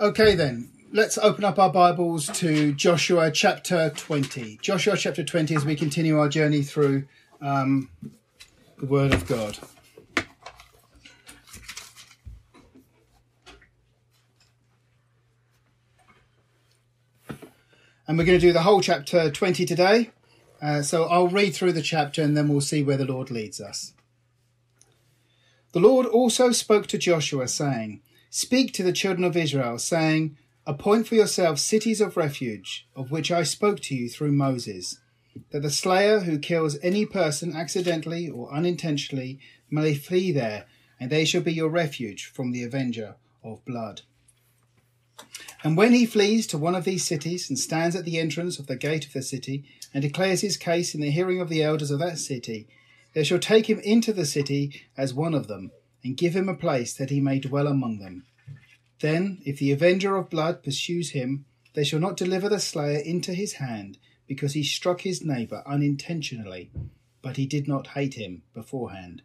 Okay, then, let's open up our Bibles to Joshua chapter 20. Joshua chapter 20 as we continue our journey through um, the Word of God. And we're going to do the whole chapter 20 today. Uh, so I'll read through the chapter and then we'll see where the Lord leads us. The Lord also spoke to Joshua, saying, Speak to the children of Israel, saying, Appoint for yourselves cities of refuge, of which I spoke to you through Moses, that the slayer who kills any person accidentally or unintentionally may flee there, and they shall be your refuge from the avenger of blood. And when he flees to one of these cities and stands at the entrance of the gate of the city and declares his case in the hearing of the elders of that city, they shall take him into the city as one of them and give him a place that he may dwell among them. Then, if the avenger of blood pursues him, they shall not deliver the slayer into his hand, because he struck his neighbour unintentionally, but he did not hate him beforehand.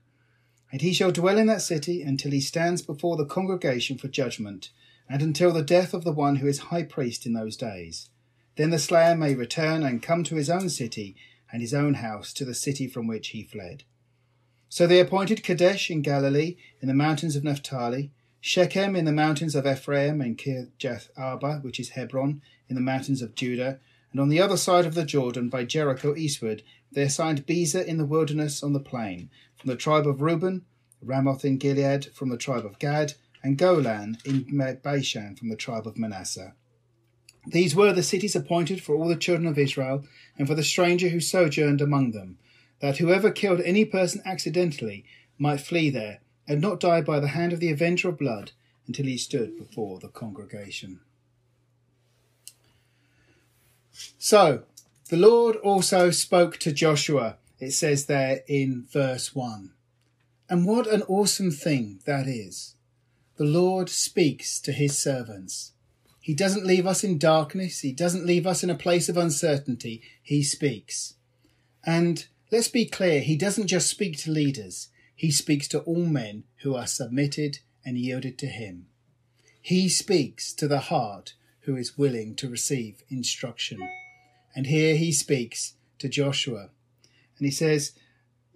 And he shall dwell in that city until he stands before the congregation for judgment, and until the death of the one who is high priest in those days. Then the slayer may return and come to his own city and his own house to the city from which he fled. So they appointed Kadesh in Galilee, in the mountains of Naphtali, Shechem in the mountains of Ephraim, and Kirjath Arba, which is Hebron, in the mountains of Judah, and on the other side of the Jordan, by Jericho eastward, they assigned Bezer in the wilderness on the plain, from the tribe of Reuben, Ramoth in Gilead, from the tribe of Gad, and Golan in Bashan, from the tribe of Manasseh. These were the cities appointed for all the children of Israel, and for the stranger who sojourned among them that whoever killed any person accidentally might flee there and not die by the hand of the avenger of blood until he stood before the congregation. So, the Lord also spoke to Joshua, it says there in verse 1. And what an awesome thing that is. The Lord speaks to his servants. He doesn't leave us in darkness. He doesn't leave us in a place of uncertainty. He speaks. And Let's be clear, he doesn't just speak to leaders, he speaks to all men who are submitted and yielded to him. He speaks to the heart who is willing to receive instruction. And here he speaks to Joshua. And he says,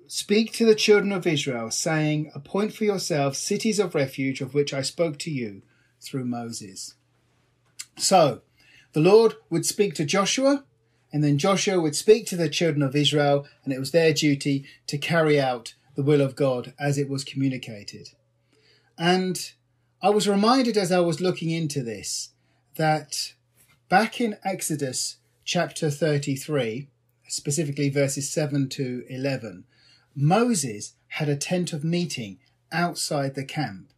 Speak to the children of Israel, saying, Appoint for yourselves cities of refuge of which I spoke to you through Moses. So, the Lord would speak to Joshua and then Joshua would speak to the children of Israel, and it was their duty to carry out the will of God as it was communicated. And I was reminded as I was looking into this that back in Exodus chapter 33, specifically verses 7 to 11, Moses had a tent of meeting outside the camp.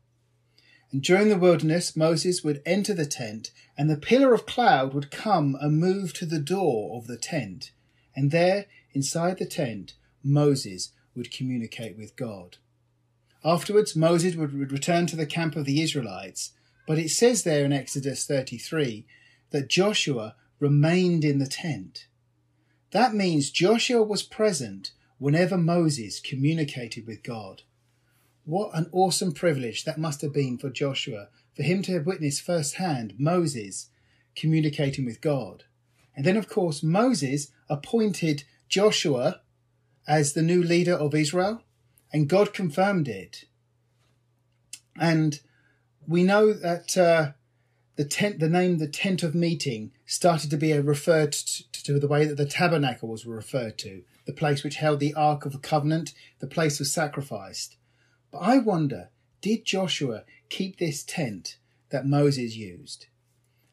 And during the wilderness, Moses would enter the tent, and the pillar of cloud would come and move to the door of the tent. And there, inside the tent, Moses would communicate with God. Afterwards, Moses would return to the camp of the Israelites, but it says there in Exodus 33 that Joshua remained in the tent. That means Joshua was present whenever Moses communicated with God. What an awesome privilege that must have been for Joshua, for him to have witnessed firsthand Moses communicating with God. And then, of course, Moses appointed Joshua as the new leader of Israel, and God confirmed it. And we know that uh, the tent, the name, the tent of meeting, started to be referred to, to the way that the tabernacle was referred to, the place which held the ark of the covenant, the place was sacrificed. But I wonder, did Joshua keep this tent that Moses used?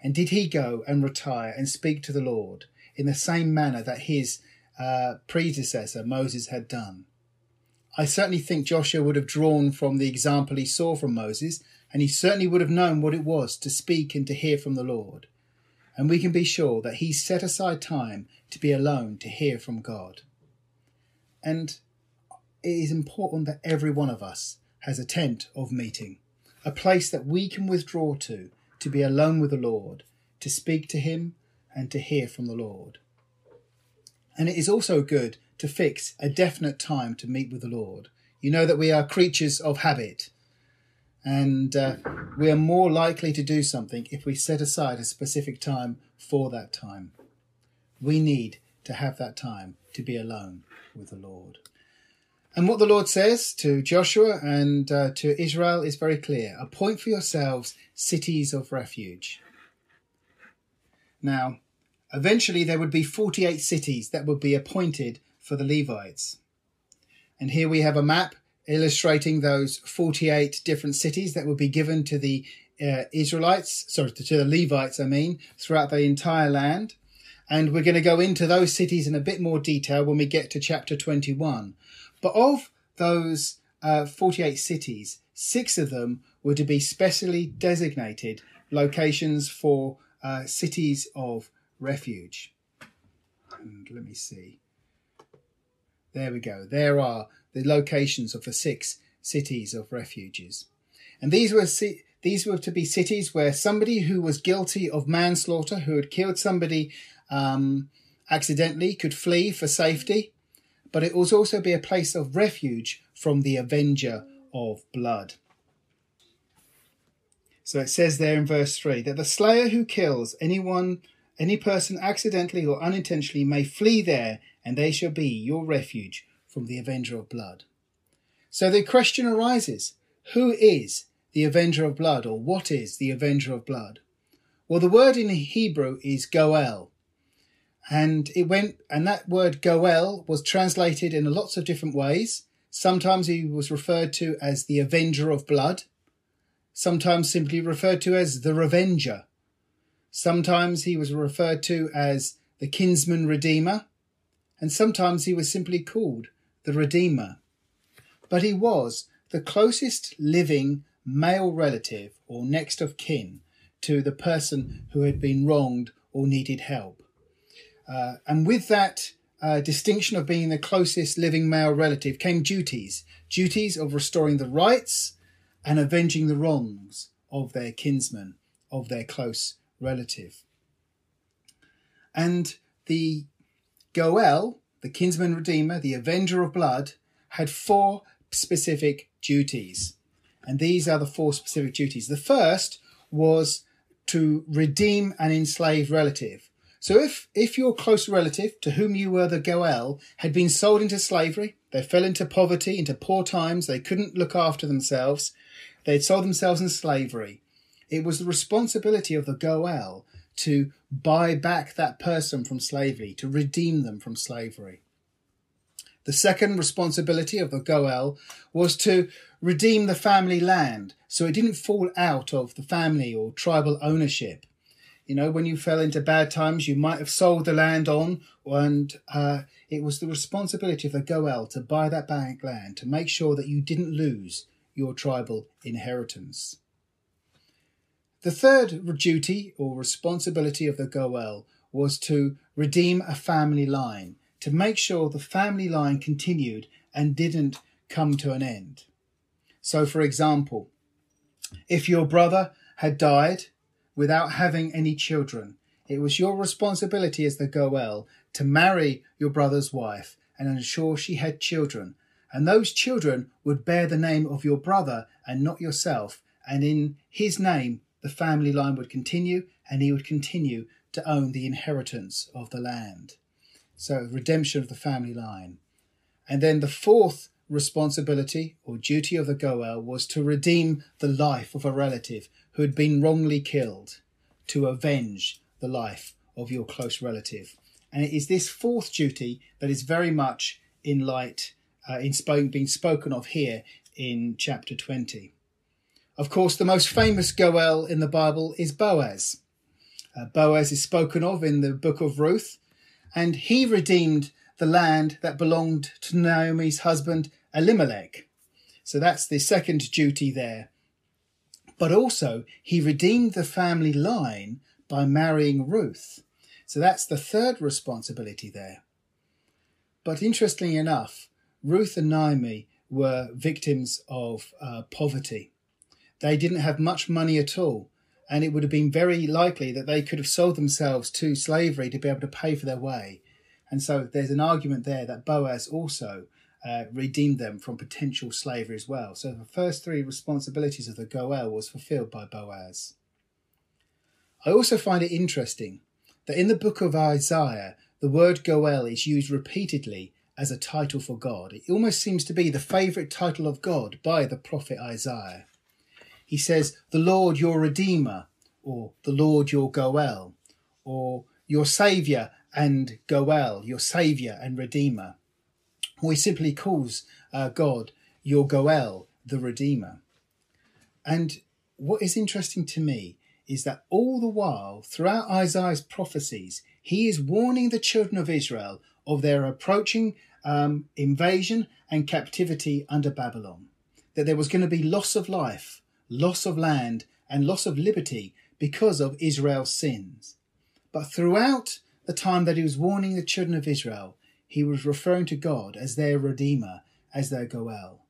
And did he go and retire and speak to the Lord in the same manner that his uh, predecessor Moses had done? I certainly think Joshua would have drawn from the example he saw from Moses, and he certainly would have known what it was to speak and to hear from the Lord. And we can be sure that he set aside time to be alone to hear from God. And it is important that every one of us has a tent of meeting, a place that we can withdraw to, to be alone with the Lord, to speak to Him and to hear from the Lord. And it is also good to fix a definite time to meet with the Lord. You know that we are creatures of habit. And uh, we are more likely to do something if we set aside a specific time for that time. We need to have that time to be alone with the Lord. And what the Lord says to Joshua and uh, to Israel is very clear appoint for yourselves cities of refuge. Now, eventually there would be 48 cities that would be appointed for the Levites. And here we have a map illustrating those 48 different cities that would be given to the uh, Israelites, sorry, to the Levites, I mean, throughout the entire land. And we're going to go into those cities in a bit more detail when we get to chapter 21. But of those uh, 48 cities, six of them were to be specially designated locations for uh, cities of refuge. And let me see. There we go. There are the locations of the six cities of refuges. And these were these were to be cities where somebody who was guilty of manslaughter, who had killed somebody um, accidentally, could flee for safety. But it was also be a place of refuge from the avenger of blood. So it says there in verse 3 that the slayer who kills anyone, any person accidentally or unintentionally may flee there, and they shall be your refuge from the avenger of blood. So the question arises who is the avenger of blood, or what is the avenger of blood? Well, the word in Hebrew is goel, and it went, and that word goel was translated in lots of different ways. Sometimes he was referred to as the avenger of blood sometimes simply referred to as the Revenger. Sometimes he was referred to as the Kinsman Redeemer, and sometimes he was simply called the Redeemer. But he was the closest living male relative or next of kin to the person who had been wronged or needed help. Uh, and with that uh, distinction of being the closest living male relative came duties duties of restoring the rights and avenging the wrongs of their kinsman, of their close relative. And the Goel, the kinsman redeemer, the avenger of blood, had four specific duties. And these are the four specific duties. The first was to redeem an enslaved relative. So if, if your close relative to whom you were the Goel had been sold into slavery, they fell into poverty, into poor times, they couldn't look after themselves, they had sold themselves in slavery. It was the responsibility of the Goel to buy back that person from slavery, to redeem them from slavery. The second responsibility of the Goel was to redeem the family land so it didn't fall out of the family or tribal ownership. You know, when you fell into bad times, you might have sold the land on, and uh, it was the responsibility of the Goel to buy that bank land to make sure that you didn't lose your tribal inheritance. The third duty or responsibility of the Goel was to redeem a family line, to make sure the family line continued and didn't come to an end. So, for example, if your brother had died without having any children, it was your responsibility as the Goel to marry your brother's wife and ensure she had children and those children would bear the name of your brother and not yourself, and in his name the family line would continue, and he would continue to own the inheritance of the land. So, redemption of the family line. And then the fourth responsibility or duty of the Goel was to redeem the life of a relative who had been wrongly killed, to avenge the life of your close relative. And it is this fourth duty that is very much in light uh, in being spoken of here in chapter 20. Of course, the most famous Goel in the Bible is Boaz. Uh, Boaz is spoken of in the book of Ruth, and he redeemed the land that belonged to Naomi's husband Elimelech. So that's the second duty there. But also, he redeemed the family line by marrying Ruth. So that's the third responsibility there. But interestingly enough, Ruth and Naomi were victims of uh, poverty. They didn't have much money at all, and it would have been very likely that they could have sold themselves to slavery to be able to pay for their way. And so there's an argument there that Boaz also uh, redeemed them from potential slavery as well. So the first three responsibilities of the Goel was fulfilled by Boaz. I also find it interesting that in the book of Isaiah, the word Goel is used repeatedly as a title for God. It almost seems to be the favourite title of God by the prophet Isaiah. He says, The Lord your Redeemer, or the Lord your Goel, or your Saviour and Goel, your Saviour and Redeemer. Or he simply calls uh, God your Goel, the Redeemer. And what is interesting to me is that all the while, throughout Isaiah's prophecies, he is warning the children of Israel of their approaching um, invasion and captivity under Babylon. That there was going to be loss of life, loss of land, and loss of liberty because of Israel's sins. But throughout the time that he was warning the children of Israel, he was referring to God as their Redeemer, as their Goel.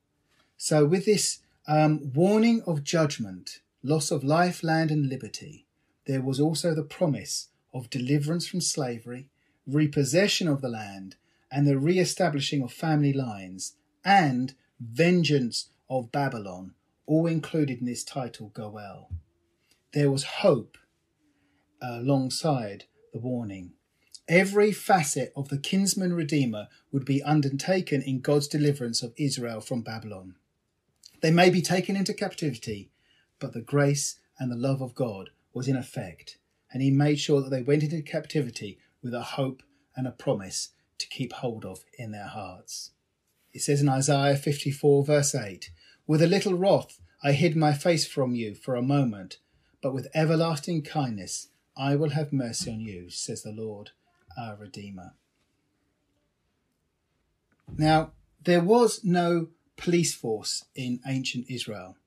So, with this um, warning of judgment, loss of life, land, and liberty, there was also the promise of deliverance from slavery, repossession of the land, and the re establishing of family lines, and vengeance of Babylon, all included in this title, Goel. There was hope alongside the warning. Every facet of the kinsman redeemer would be undertaken in God's deliverance of Israel from Babylon. They may be taken into captivity, but the grace and the love of God was in effect, and he made sure that they went into captivity with a hope and a promise to keep hold of in their hearts. It says in Isaiah 54, verse 8, With a little wrath I hid my face from you for a moment, but with everlasting kindness I will have mercy on you, says the Lord our Redeemer. Now, there was no police force in ancient Israel.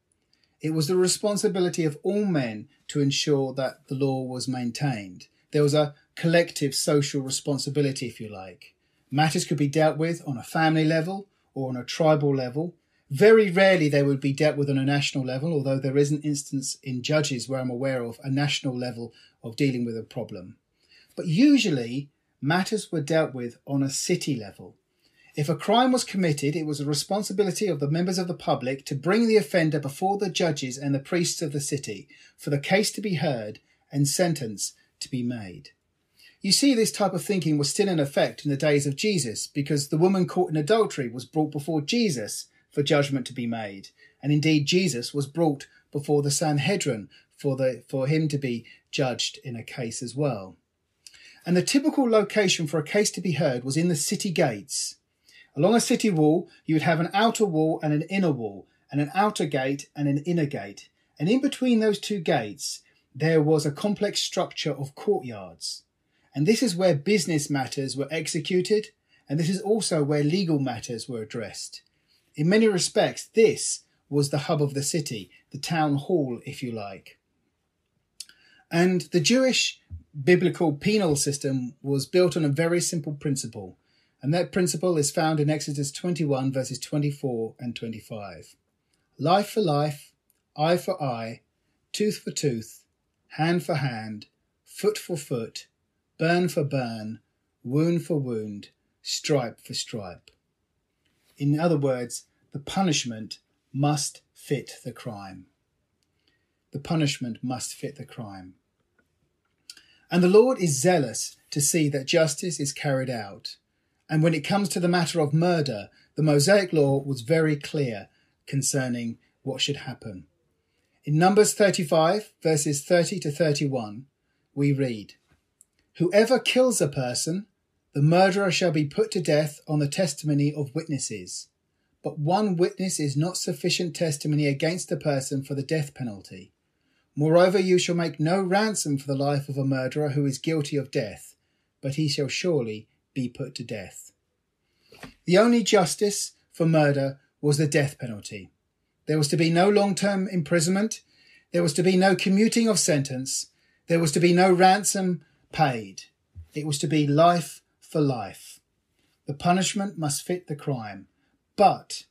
It was the responsibility of all men to ensure that the law was maintained. There was a collective social responsibility, if you like. Matters could be dealt with on a family level or on a tribal level. Very rarely they would be dealt with on a national level, although there is an instance in Judges where I'm aware of a national level of dealing with a problem. But usually matters were dealt with on a city level. If a crime was committed, it was the responsibility of the members of the public to bring the offender before the judges and the priests of the city for the case to be heard and sentence to be made. You see, this type of thinking was still in effect in the days of Jesus because the woman caught in adultery was brought before Jesus for judgment to be made. And indeed, Jesus was brought before the Sanhedrin for, the, for him to be judged in a case as well. And the typical location for a case to be heard was in the city gates. Along a city wall, you would have an outer wall and an inner wall, and an outer gate and an inner gate. And in between those two gates, there was a complex structure of courtyards. And this is where business matters were executed, and this is also where legal matters were addressed. In many respects, this was the hub of the city, the town hall, if you like. And the Jewish biblical penal system was built on a very simple principle, and that principle is found in Exodus 21, verses 24 and 25. Life for life, eye for eye, tooth for tooth, hand for hand, foot for foot, burn for burn, wound for wound, stripe for stripe. In other words, the punishment must fit the crime. The punishment must fit the crime. And the Lord is zealous to see that justice is carried out. And when it comes to the matter of murder, the Mosaic law was very clear concerning what should happen. In Numbers 35, verses 30 to 31, we read, Whoever kills a person, the murderer shall be put to death on the testimony of witnesses. But one witness is not sufficient testimony against a person for the death penalty. Moreover, you shall make no ransom for the life of a murderer who is guilty of death, but he shall surely be put to death. The only justice for murder was the death penalty. There was to be no long term imprisonment. There was to be no commuting of sentence. There was to be no ransom paid. It was to be life for life. The punishment must fit the crime, but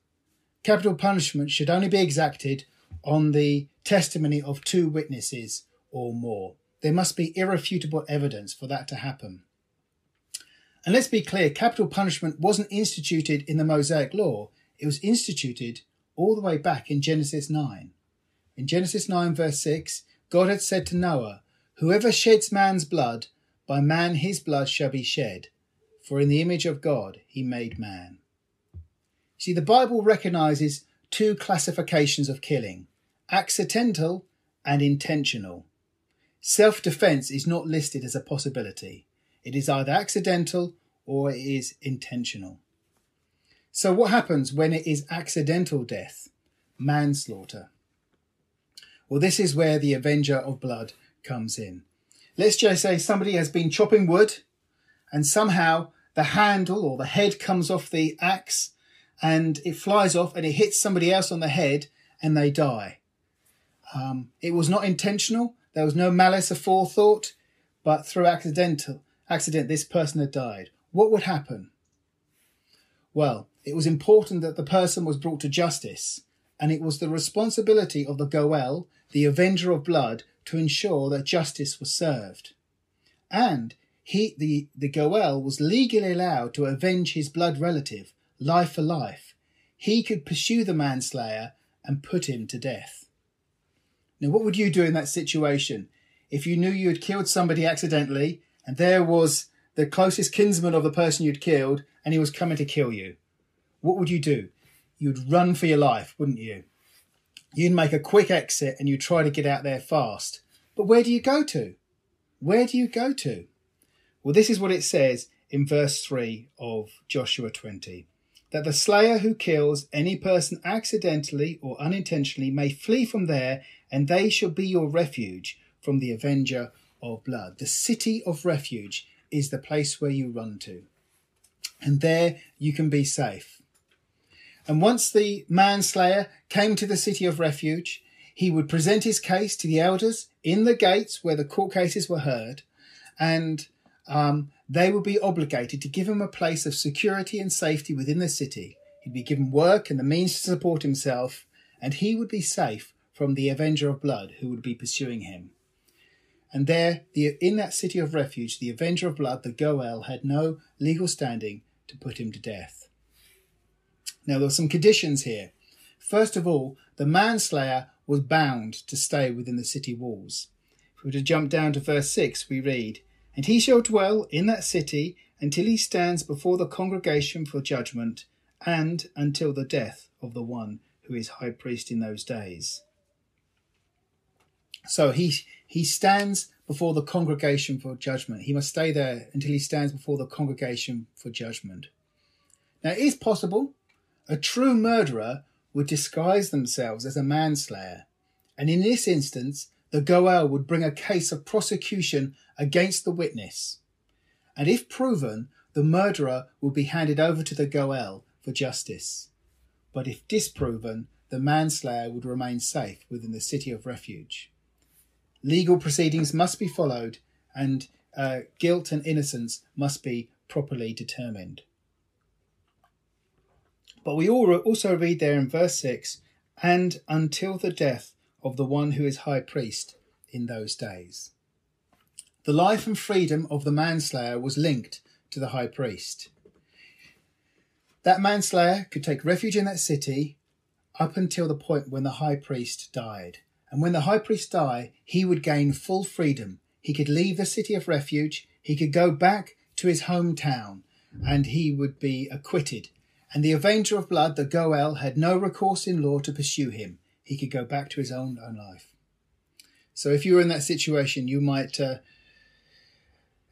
capital punishment should only be exacted on the testimony of two witnesses or more. There must be irrefutable evidence for that to happen. And let's be clear capital punishment wasn't instituted in the Mosaic law, it was instituted all the way back in Genesis 9. In Genesis 9, verse 6, God had said to Noah, Whoever sheds man's blood, by man his blood shall be shed, for in the image of God he made man. See, the Bible recognizes two classifications of killing accidental and intentional. Self defense is not listed as a possibility. It is either accidental or it is intentional. So, what happens when it is accidental death? Manslaughter. Well, this is where the Avenger of Blood comes in. Let's just say somebody has been chopping wood and somehow the handle or the head comes off the axe and it flies off and it hits somebody else on the head and they die. Um, it was not intentional. There was no malice aforethought, but through accidental accident, this person had died. What would happen? Well, it was important that the person was brought to justice, and it was the responsibility of the Goel, the avenger of blood, to ensure that justice was served. And he, the, the Goel was legally allowed to avenge his blood relative, life for life. He could pursue the manslayer and put him to death. Now, what would you do in that situation? If you knew you had killed somebody accidentally and there was the closest kinsman of the person you'd killed and he was coming to kill you, what would you do? You'd run for your life, wouldn't you? You'd make a quick exit and you'd try to get out there fast. But where do you go to? Where do you go to? Well, this is what it says in verse 3 of Joshua 20 that the slayer who kills any person accidentally or unintentionally may flee from there, and they shall be your refuge from the avenger of blood. The city of refuge is the place where you run to, and there you can be safe. And once the manslayer came to the city of refuge, he would present his case to the elders in the gates where the court cases were heard, and um, they would be obligated to give him a place of security and safety within the city. He'd be given work and the means to support himself, and he would be safe from the Avenger of Blood who would be pursuing him. And there, the, in that city of refuge, the Avenger of Blood, the Goel, had no legal standing to put him to death. Now, there are some conditions here. First of all, the manslayer was bound to stay within the city walls. If we were to jump down to verse 6, we read, And he shall dwell in that city until he stands before the congregation for judgment, and until the death of the one who is high priest in those days. So he he stands before the congregation for judgment. He must stay there until he stands before the congregation for judgment. Now it is possible a true murderer would disguise themselves as a manslayer, and in this instance, the Goel would bring a case of prosecution against the witness. And if proven, the murderer would be handed over to the Goel for justice. But if disproven, the manslayer would remain safe within the city of refuge. Legal proceedings must be followed, and uh, guilt and innocence must be properly determined. But we also read there in verse 6 and until the death of the one who is high priest in those days. The life and freedom of the manslayer was linked to the high priest. That manslayer could take refuge in that city up until the point when the high priest died. And when the high priest died, he would gain full freedom. He could leave the city of refuge, he could go back to his hometown, and he would be acquitted and the Avenger of Blood, the Goel, had no recourse in law to pursue him. He could go back to his own, own life. So if you were in that situation, you might uh,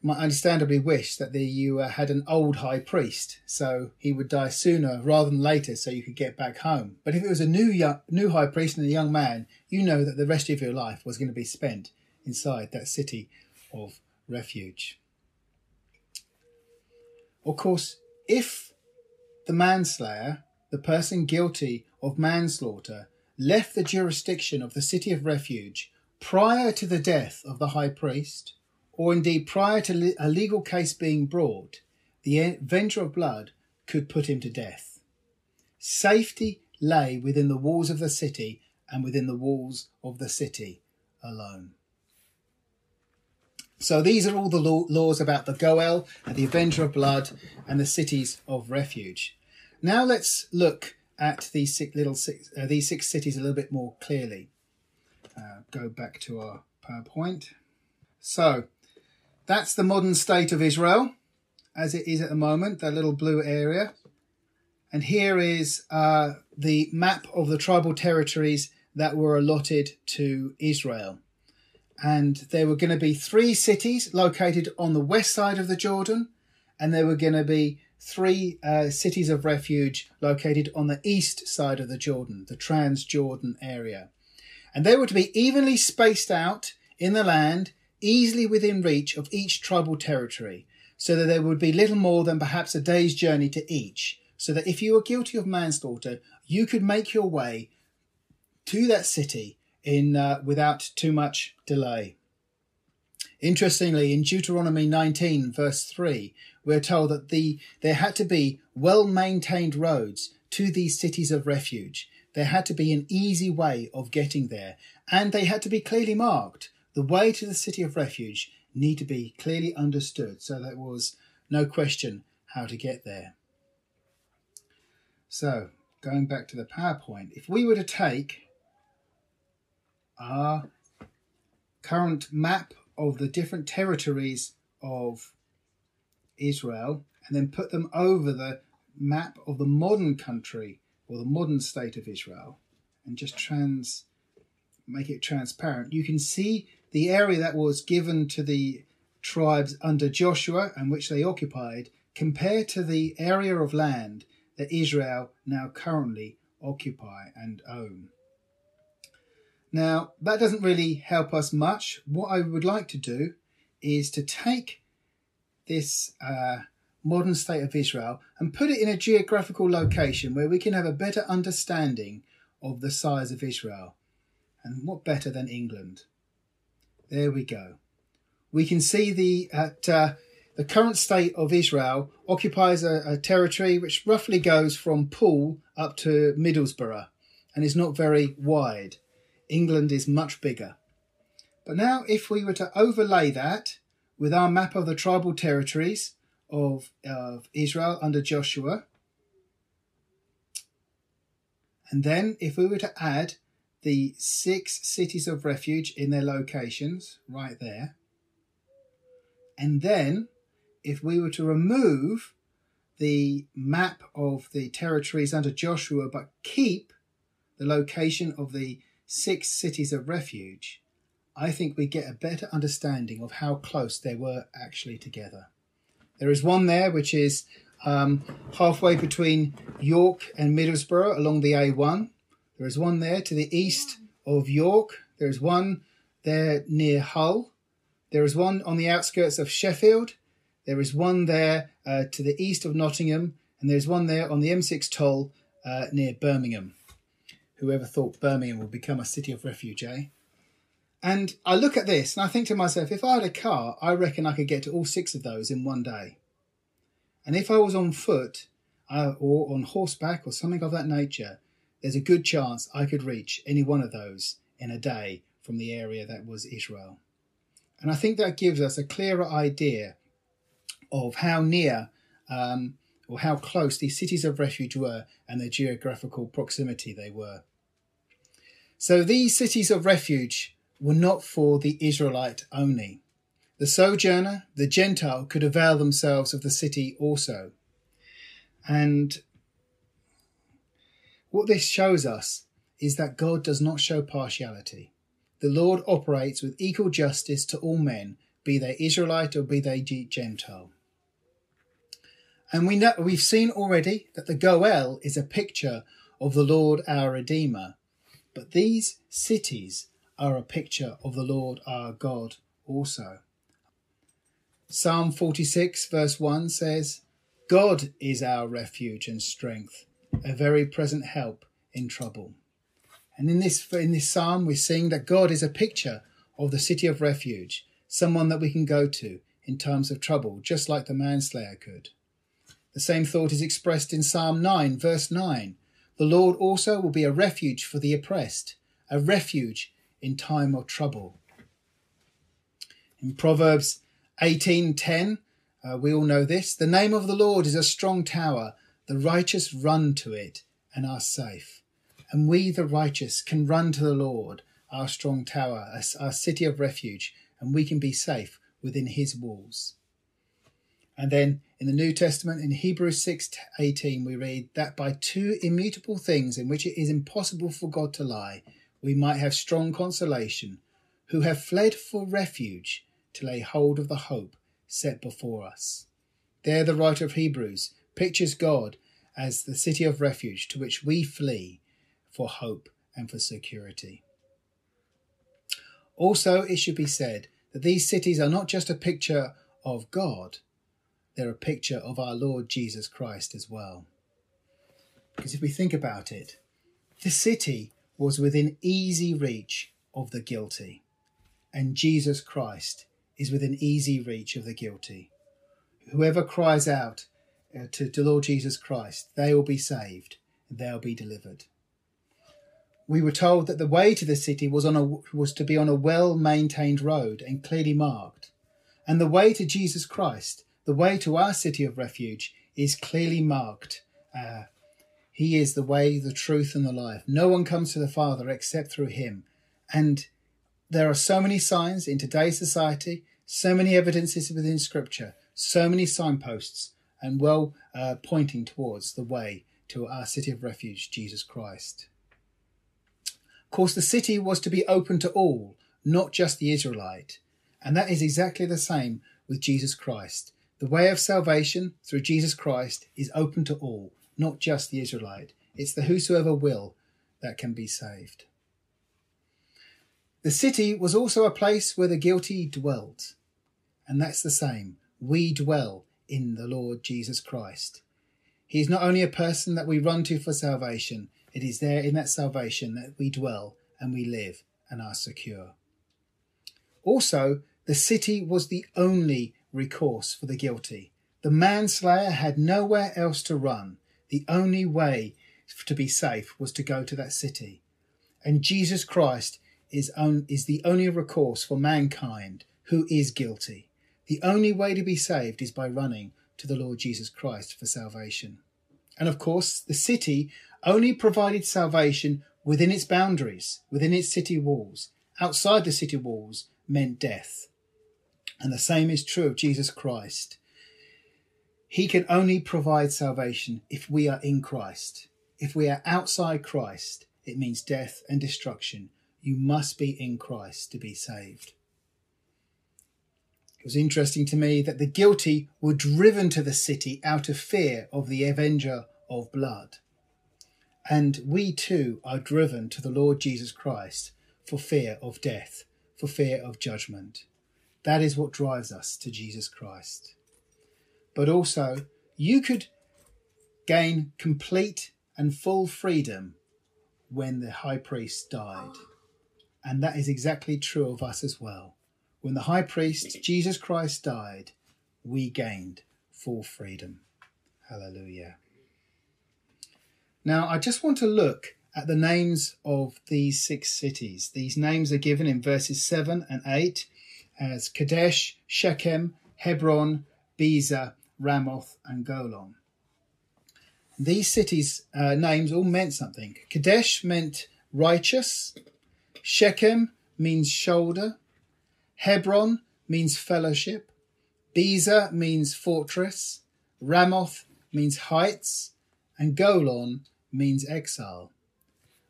might understandably wish that the, you uh, had an old high priest, so he would die sooner rather than later, so you could get back home. But if it was a new young, new high priest and a young man, you know that the rest of your life was going to be spent inside that city of refuge. Of course, if the manslayer, the person guilty of manslaughter, left the jurisdiction of the city of refuge prior to the death of the high priest, or indeed prior to a legal case being brought, the avenger of blood could put him to death. Safety lay within the walls of the city and within the walls of the city alone. So these are all the laws about the Goel and the Avenger of Blood and the cities of refuge. Now let's look at these six little six, uh, these six cities a little bit more clearly. Uh, go back to our PowerPoint. So that's the modern state of Israel as it is at the moment, that little blue area. And here is uh, the map of the tribal territories that were allotted to Israel. And there were going to be three cities located on the west side of the Jordan, and there were going to be three uh, cities of refuge located on the east side of the Jordan, the Transjordan area. And they were to be evenly spaced out in the land, easily within reach of each tribal territory, so that there would be little more than perhaps a day's journey to each, so that if you were guilty of manslaughter, you could make your way to that city in uh, without too much delay. Interestingly, in Deuteronomy 19, verse 3, we're told that the, there had to be well maintained roads to these cities of refuge. There had to be an easy way of getting there, and they had to be clearly marked. The way to the city of refuge need to be clearly understood, so there was no question how to get there. So, going back to the PowerPoint, if we were to take our current map of the different territories of Israel and then put them over the map of the modern country or the modern state of Israel and just trans make it transparent you can see the area that was given to the tribes under Joshua and which they occupied compared to the area of land that Israel now currently occupy and own. Now, that doesn't really help us much. What I would like to do is to take this uh, modern state of Israel and put it in a geographical location where we can have a better understanding of the size of Israel. And what better than England? There we go. We can see the at uh, the current state of Israel occupies a, a territory which roughly goes from Poole up to Middlesbrough and is not very wide. England is much bigger. But now, if we were to overlay that with our map of the tribal territories of, of Israel under Joshua, and then if we were to add the six cities of refuge in their locations right there, and then if we were to remove the map of the territories under Joshua but keep the location of the six cities of refuge, I think we get a better understanding of how close they were actually together. There is one there which is um, halfway between York and Middlesbrough along the A1. There is one there to the east of York. There is one there near Hull. There is one on the outskirts of Sheffield. There is one there uh, to the east of Nottingham. And there's one there on the M6 toll uh, near Birmingham. Whoever thought Birmingham would become a city of refuge, eh? And I look at this and I think to myself, if I had a car, I reckon I could get to all six of those in one day. And if I was on foot uh, or on horseback or something of that nature, there's a good chance I could reach any one of those in a day from the area that was Israel. And I think that gives us a clearer idea of how near um, or how close these cities of refuge were and the geographical proximity they were. So these cities of refuge were not for the Israelite only. The sojourner, the Gentile, could avail themselves of the city also. And what this shows us is that God does not show partiality. The Lord operates with equal justice to all men, be they Israelite or be they Gentile. And we know we've seen already that the Goel is a picture of the Lord our Redeemer. But these cities are a picture of the Lord our God also. Psalm 46 verse 1 says, God is our refuge and strength, a very present help in trouble. And in this in this psalm we're seeing that God is a picture of the city of refuge, someone that we can go to in times of trouble, just like the manslayer could. The same thought is expressed in Psalm 9, verse 9. The Lord also will be a refuge for the oppressed, a refuge in time of trouble. In Proverbs 18:10, uh, we all know this. The name of the Lord is a strong tower. The righteous run to it and are safe. And we, the righteous, can run to the Lord, our strong tower, our city of refuge, and we can be safe within his walls. And then in the New Testament, in Hebrews 6:18, we read that by two immutable things in which it is impossible for God to lie, we might have strong consolation, who have fled for refuge to lay hold of the hope set before us. There, the writer of Hebrews pictures God as the city of refuge to which we flee for hope and for security. Also, it should be said that these cities are not just a picture of God, they're a picture of our Lord Jesus Christ as well. Because if we think about it, the city was within easy reach of the guilty, and Jesus Christ is within easy reach of the guilty. Whoever cries out uh, to, the Lord Jesus Christ, they will be saved, and they'll be delivered. We were told that the way to the city was on a was to be on a well maintained road and clearly marked, and the way to Jesus Christ, the way to our city of refuge, is clearly marked. Uh, he is the way, the truth, and the life. No one comes to the Father except through Him, and there are so many signs in today's society, so many evidences within Scripture, so many signposts, and well uh, pointing towards the way to our city of refuge, Jesus Christ. Of course, the city was to be open to all, not just the Israelite. And that is exactly the same with Jesus Christ. The way of salvation through Jesus Christ is open to all, not just the Israelite. It's the whosoever will that can be saved. The city was also a place where the guilty dwelt. And that's the same. We dwell in the Lord Jesus Christ. He is not only a person that we run to for salvation, it is there in that salvation that we dwell and we live and are secure. Also, the city was the only recourse for the guilty. The manslayer had nowhere else to run. The only way to be safe was to go to that city. And Jesus Christ is, on, is the only recourse for mankind who is guilty. The only way to be saved is by running to the Lord Jesus Christ for salvation. And of course, the city only provided salvation within its boundaries, within its city walls. Outside the city walls meant death. And the same is true of Jesus Christ. He can only provide salvation if we are in Christ. If we are outside Christ, it means death and destruction. You must be in Christ to be saved. It was interesting to me that the guilty were driven to the city out of fear of the avenger of blood. And we too are driven to the Lord Jesus Christ for fear of death, for fear of judgment. That is what drives us to Jesus Christ. But also, you could gain complete and full freedom when the high priest died. And that is exactly true of us as well. When the high priest, Jesus Christ, died, we gained full freedom. Hallelujah. Now, I just want to look at the names of these six cities. These names are given in verses 7 and 8 as Kadesh, Shechem, Hebron, Bezer, Ramoth, and Golan. These cities' uh, names all meant something. Kadesh meant righteous, Shechem means shoulder, Hebron means fellowship, Bezer means fortress, Ramoth means heights, and Golan means exile.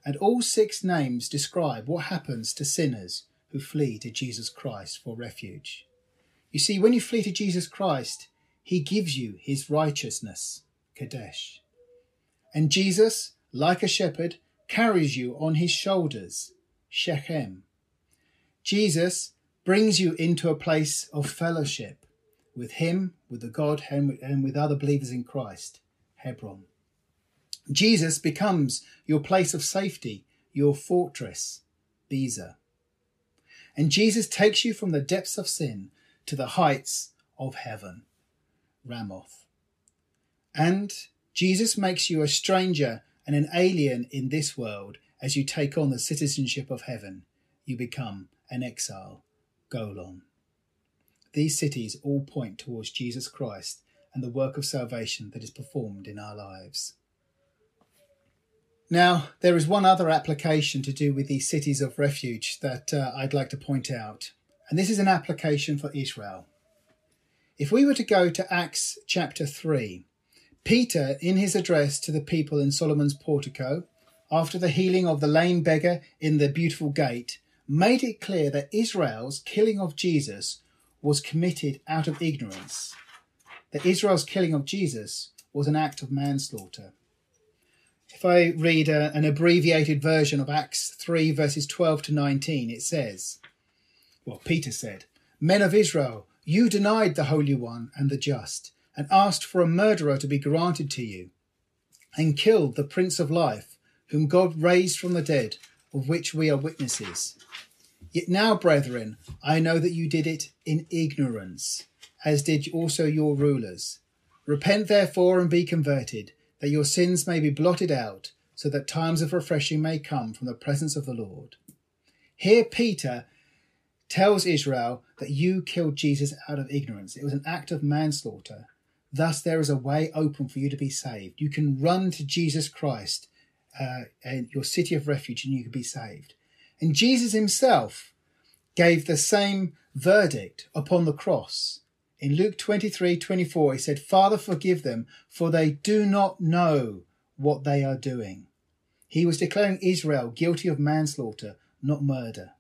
And all six names describe what happens to sinners who flee to Jesus Christ for refuge. You see, when you flee to Jesus Christ, he gives you his righteousness, Kadesh. And Jesus, like a shepherd, carries you on his shoulders, Shechem. Jesus brings you into a place of fellowship with him, with the God, and with other believers in Christ, Hebron. Jesus becomes your place of safety, your fortress, Bezer. And Jesus takes you from the depths of sin to the heights of heaven, Ramoth. And Jesus makes you a stranger and an alien in this world as you take on the citizenship of heaven. You become an exile, Golan. These cities all point towards Jesus Christ and the work of salvation that is performed in our lives. Now, there is one other application to do with these cities of refuge that uh, I'd like to point out, and this is an application for Israel. If we were to go to Acts chapter 3, Peter, in his address to the people in Solomon's portico, after the healing of the lame beggar in the beautiful gate, made it clear that Israel's killing of Jesus was committed out of ignorance, that Israel's killing of Jesus was an act of manslaughter. If I read a, an abbreviated version of Acts 3, verses 12 to 19, it says, Well, Peter said, Men of Israel, you denied the Holy One and the just, and asked for a murderer to be granted to you, and killed the Prince of Life, whom God raised from the dead, of which we are witnesses. Yet now, brethren, I know that you did it in ignorance, as did also your rulers. Repent therefore and be converted that your sins may be blotted out, so that times of refreshing may come from the presence of the Lord. Here, Peter tells Israel that you killed Jesus out of ignorance. It was an act of manslaughter. Thus, there is a way open for you to be saved. You can run to Jesus Christ, uh, and your city of refuge, and you can be saved. And Jesus himself gave the same verdict upon the cross. In Luke 23 24, he said, Father, forgive them, for they do not know what they are doing. He was declaring Israel guilty of manslaughter, not murder.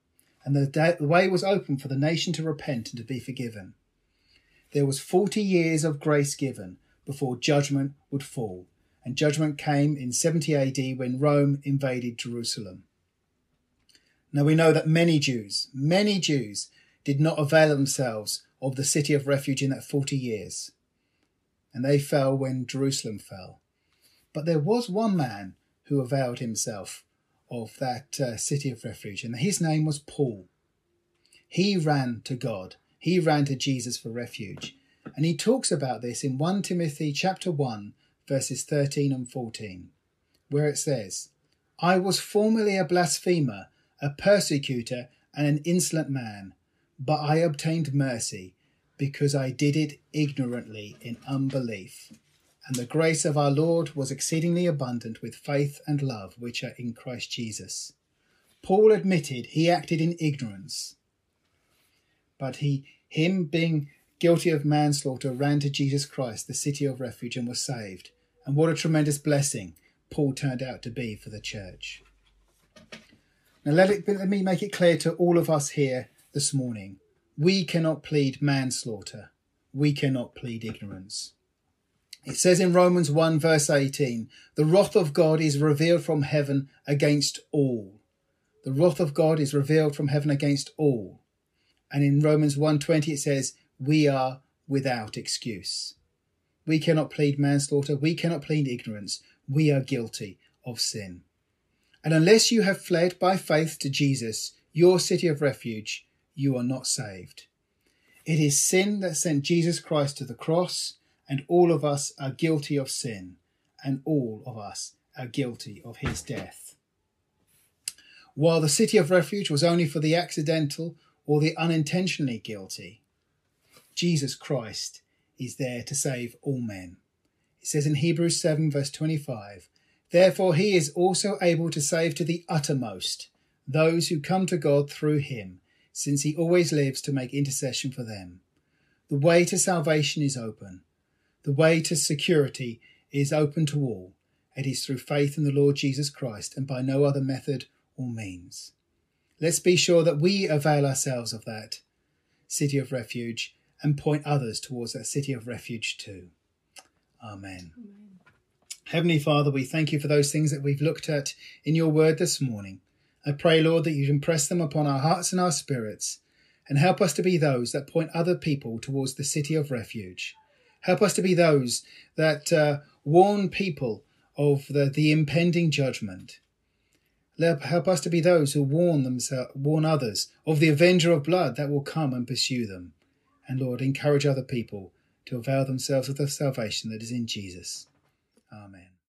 And the, the way was open for the nation to repent and to be forgiven. There was 40 years of grace given before judgment would fall. And judgment came in 70 AD when Rome invaded Jerusalem. Now we know that many Jews, many Jews, did not avail themselves of the city of refuge in that 40 years. And they fell when Jerusalem fell. But there was one man who availed himself of that uh, city of refuge, and his name was Paul. He ran to God. He ran to Jesus for refuge. And he talks about this in 1 Timothy chapter 1 verses 13 and 14, where it says, I was formerly a blasphemer, a persecutor, and an insolent man, but I obtained mercy because I did it ignorantly in unbelief. And the grace of our Lord was exceedingly abundant with faith and love which are in Christ Jesus. Paul admitted he acted in ignorance, but he, him being guilty of manslaughter, ran to Jesus Christ, the city of refuge, and was saved. And what a tremendous blessing Paul turned out to be for the church. Now, let, it, let me make it clear to all of us here this morning. We cannot plead manslaughter. We cannot plead ignorance. It says in Romans 1 verse 18, the wrath of God is revealed from heaven against all. The wrath of God is revealed from heaven against all. And in Romans 1:20 it says, we are without excuse. We cannot plead manslaughter. We cannot plead ignorance. We are guilty of sin. And unless you have fled by faith to Jesus, your city of refuge, you are not saved. It is sin that sent Jesus Christ to the cross, and all of us are guilty of sin, and all of us are guilty of his death. While the city of refuge was only for the accidental or the unintentionally guilty, Jesus Christ is there to save all men. It says in Hebrews 7, verse 25, Therefore he is also able to save to the uttermost those who come to God through him since he always lives to make intercession for them. The way to salvation is open. The way to security is open to all. It is through faith in the Lord Jesus Christ and by no other method or means. Let's be sure that we avail ourselves of that city of refuge and point others towards that city of refuge too. Amen. Amen. Heavenly Father, we thank you for those things that we've looked at in your word this morning. I pray, Lord, that you'd impress them upon our hearts and our spirits, and help us to be those that point other people towards the city of refuge. Help us to be those that uh, warn people of the, the impending judgment. Help us to be those who warn themselves, warn others of the avenger of blood that will come and pursue them. And Lord, encourage other people to avail themselves of the salvation that is in Jesus. Amen.